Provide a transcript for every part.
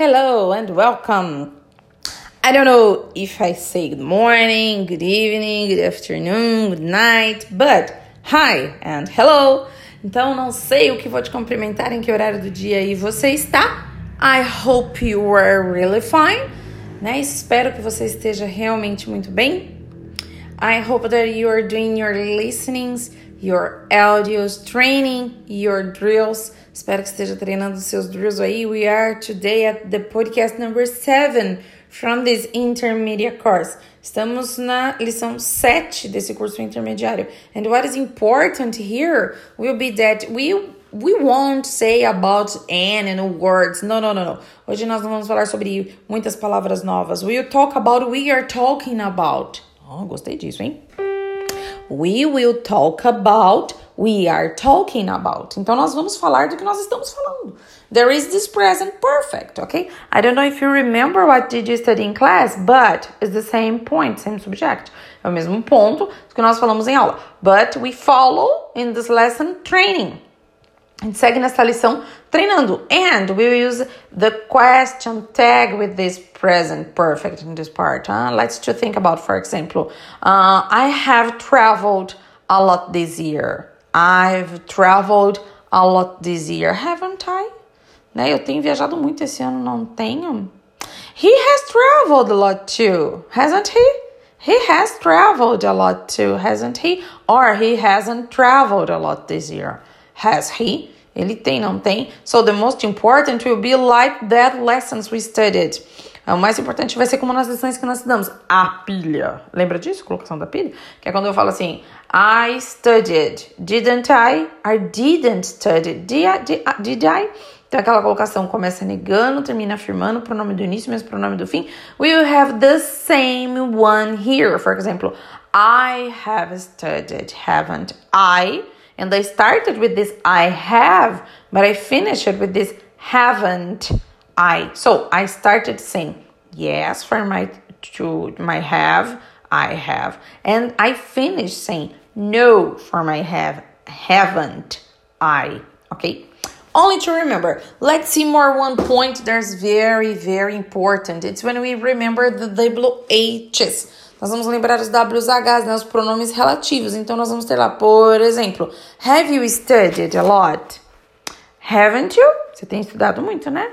hello, and welcome. I don't know if I say good morning, good evening, good afternoon, good night, but hi and hello. Então, não sei o que vou te cumprimentar em que horário do dia aí você está. I hope you are really fine. Né? Espero que você esteja realmente muito bem. I hope that you are doing your listenings, your audios, training, your drills. Espero que esteja treinando seus drills aí. We are today at the podcast number 7 from this intermediate course. Estamos na lição 7 desse curso intermediário. And what is important here will be that we we won't say about N and words. No, no, no, no. Hoje nós não vamos falar sobre muitas palavras novas. We'll talk about we are talking about. Oh, gostei disso, hein? We will talk about we are talking about. Então nós vamos falar do que nós estamos falando. There is this present perfect, okay? I don't know if you remember what did you study in class, but it's the same point, same subject. É o mesmo ponto que nós falamos em aula. But we follow in this lesson training. A gente segue nessa lição treinando. And we will use the question tag with this present perfect in this part. Let's to think about, for example, uh, I have traveled a lot this year. I've traveled a lot this year, haven't I? Né? Eu tenho viajado muito esse ano, não tenho? He has traveled a lot too, hasn't he? He has traveled a lot too, hasn't he? Or he hasn't traveled a lot this year. Has he? Ele tem, não tem? So the most important will be like that lessons we studied. O mais importante vai ser como nas lições que nós estudamos. A pilha. Lembra disso? Colocação da pilha? Que é quando eu falo assim, I studied. Didn't I? I didn't study. Did I? I? Did I? Então aquela colocação começa negando, termina afirmando, pronome do início, mesmo pronome do fim. We will have the same one here. For example, I have studied, haven't I? And I started with this I have, but I finished it with this haven't I. So I started saying yes for my to my have, I have. And I finished saying no for my have, haven't I. Okay? Only to remember, let's see more one point that's very, very important. It's when we remember the WHs. Nós vamos lembrar os WHs, né, os pronomes relativos. Então, nós vamos ter lá, por exemplo, Have you studied a lot? Haven't you? Você tem estudado muito, né?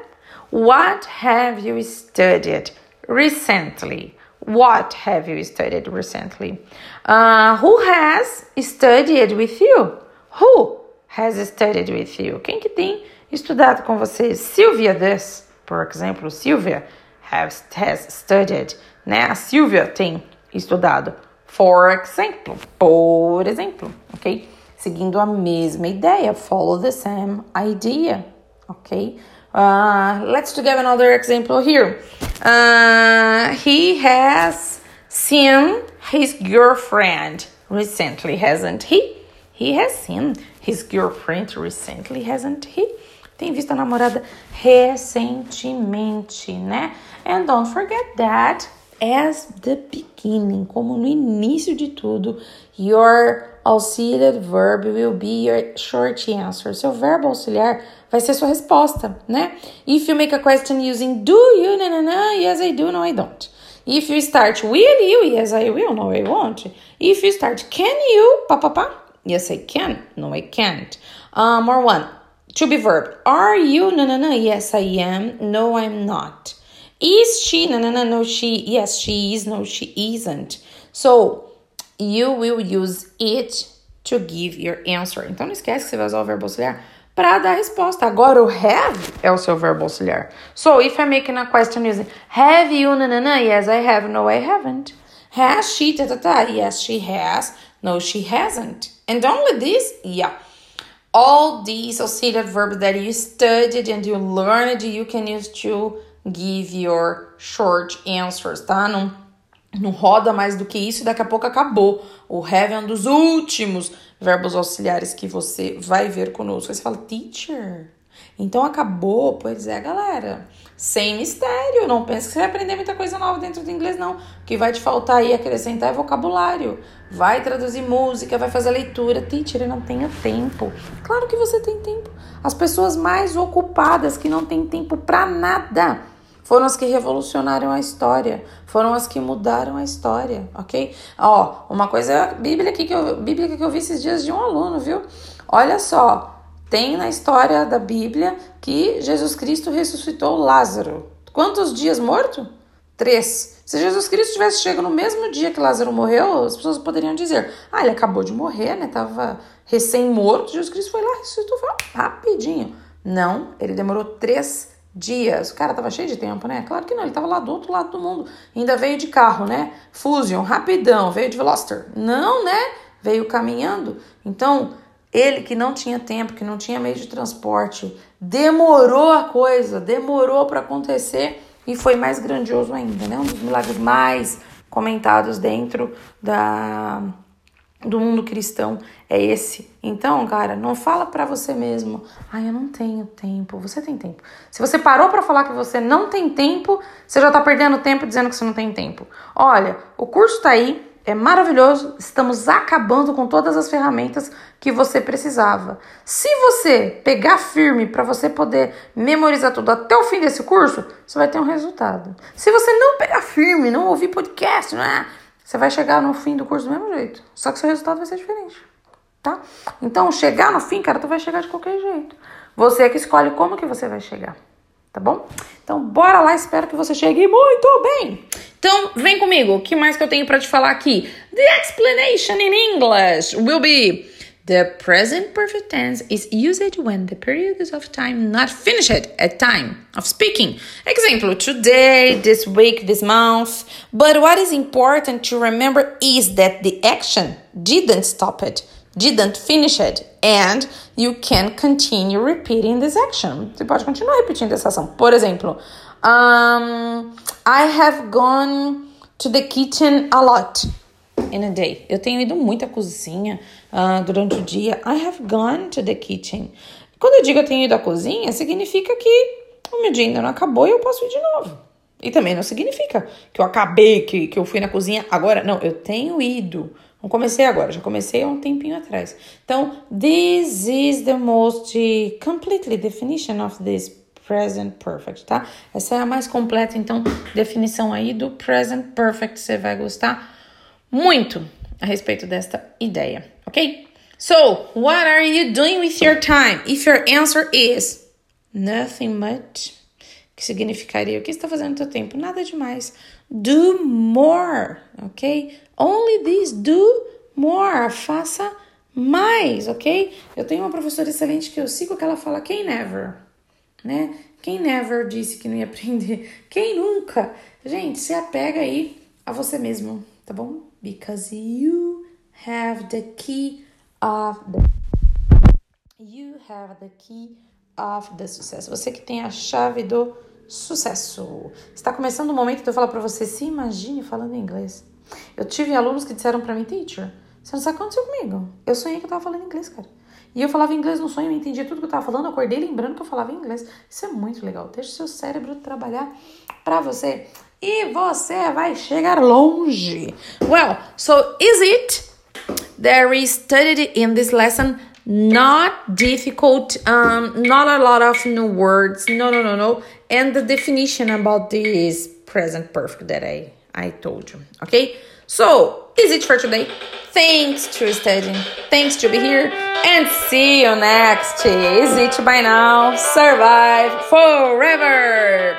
What have you studied recently? What have you studied recently? Uh, who has studied with you? Who has studied with you? Quem que tem estudado com você? Sylvia does, por exemplo. Sylvia has, has studied, né? A Sylvia tem estudado. For example, por exemplo, ok? Seguindo a mesma ideia, follow the same idea, ok? Uh, let's to give another example here. Uh, he has seen his girlfriend recently, hasn't he? He has seen his girlfriend recently, hasn't he? Tem visto a namorada recentemente, né? And don't forget that as the beginning, como no início de tudo, your auxiliary verb will be your short answer. Seu verbo auxiliar vai ser sua resposta, né? If you make a question using do you, na, na, na, yes I do, no I don't. If you start will you, yes I will, no I won't. If you start can you, pa pa pa, yes I can, no I can't. Um, or one, to be verb. Are you, na na na, yes I am, no I'm not. Is she? No, no, no, no, she. Yes, she is. No, she isn't. So, you will use it to give your answer. Então, não esquece que você vai usar o verbo auxiliar para dar a resposta. Agora, o have é o seu verbo auxiliar. So, if I'm making a question using have you? No, no, no. Yes, I have. No, I haven't. Has she? Ta, ta, ta. Yes, she has. No, she hasn't. And only this? Yeah. All these auxiliary verbs that you studied and you learned, you can use to give your short answers, tá? Não, não roda mais do que isso e daqui a pouco acabou. O have é um dos últimos verbos auxiliares que você vai ver conosco. Aí você fala, teacher, então acabou? Pois é, galera. Sem mistério. Não pense que você vai aprender muita coisa nova dentro do inglês, não. O que vai te faltar aí acrescentar é vocabulário. Vai traduzir música, vai fazer leitura. Teacher, eu não tenho tempo. Claro que você tem tempo. As pessoas mais ocupadas que não têm tempo para nada foram as que revolucionaram a história, foram as que mudaram a história, ok? Ó, uma coisa bíblica que eu, bíblica que eu vi esses dias de um aluno, viu? Olha só, tem na história da Bíblia que Jesus Cristo ressuscitou Lázaro. Quantos dias morto? Três. Se Jesus Cristo tivesse chegado no mesmo dia que Lázaro morreu, as pessoas poderiam dizer: ah, ele acabou de morrer, né? Tava recém-morto. Jesus Cristo foi lá, ressuscitou rapidinho. Não, ele demorou três dias. O cara tava cheio de tempo, né? Claro que não, ele tava lá do outro lado do mundo. Ainda veio de carro, né? Fusion, rapidão, veio de Veloster. Não, né? Veio caminhando. Então, ele que não tinha tempo, que não tinha meio de transporte, demorou a coisa, demorou para acontecer e foi mais grandioso ainda, né? Um dos milagres mais comentados dentro da do mundo cristão é esse. Então, cara, não fala para você mesmo, ai, ah, eu não tenho tempo. Você tem tempo. Se você parou para falar que você não tem tempo, você já tá perdendo tempo dizendo que você não tem tempo. Olha, o curso tá aí, é maravilhoso, estamos acabando com todas as ferramentas que você precisava. Se você pegar firme para você poder memorizar tudo até o fim desse curso, você vai ter um resultado. Se você não pegar firme, não ouvir podcast, não é? Você vai chegar no fim do curso do mesmo jeito. Só que seu resultado vai ser diferente. Tá? Então, chegar no fim, cara, tu vai chegar de qualquer jeito. Você é que escolhe como que você vai chegar. Tá bom? Então, bora lá, espero que você chegue muito bem. Então, vem comigo. O que mais que eu tenho para te falar aqui? The explanation in English will be The present perfect tense is used when the period of time not finished at time of speaking. Example, today, this week, this month. But what is important to remember is that the action didn't stop it, didn't finish it, and you can continue repeating this action. Você pode continuar repetindo essa ação. Por exemplo, um, I have gone to the kitchen a lot in a day. Eu tenho ido muito à cozinha uh, durante o dia. I have gone to the kitchen. Quando eu digo eu tenho ido à cozinha, significa que o meu dia ainda não acabou e eu posso ir de novo. E também não significa que eu acabei, que, que eu fui na cozinha agora. Não, eu tenho ido. Não comecei agora, já comecei há um tempinho atrás. Então, this is the most completely definition of this present perfect, tá? Essa é a mais completa, então, definição aí do present perfect. Você vai gostar muito a respeito desta ideia, ok? So, what are you doing with your time? If your answer is nothing much, que significaria o que está fazendo no seu tempo? Nada demais. Do more, ok? Only this, do more. Faça mais, ok? Eu tenho uma professora excelente que eu sigo que ela fala quem never, né? Quem never disse que não ia aprender? Quem nunca? Gente, se apega aí a você mesmo, tá bom? Because you have the key of the you have the key of the sucesso. Você que tem a chave do sucesso. Está começando o momento de eu falar para você, se imagine falando inglês. Eu tive alunos que disseram para mim, teacher, você não sabe o que aconteceu comigo? Eu sonhei que eu tava falando inglês, cara. E eu falava inglês no sonho, eu entendia tudo que eu tava falando, acordei lembrando que eu falava inglês. Isso é muito legal. Deixa o seu cérebro trabalhar para você e você vai chegar longe. Well, so is it? There is studied in this lesson. Not difficult um not a lot of new words. No no no no. And the definition about this present perfect that i i told you okay? So is it for today? Thanks to studying. Thanks to be here. And see you next. Is it by now? Survive forever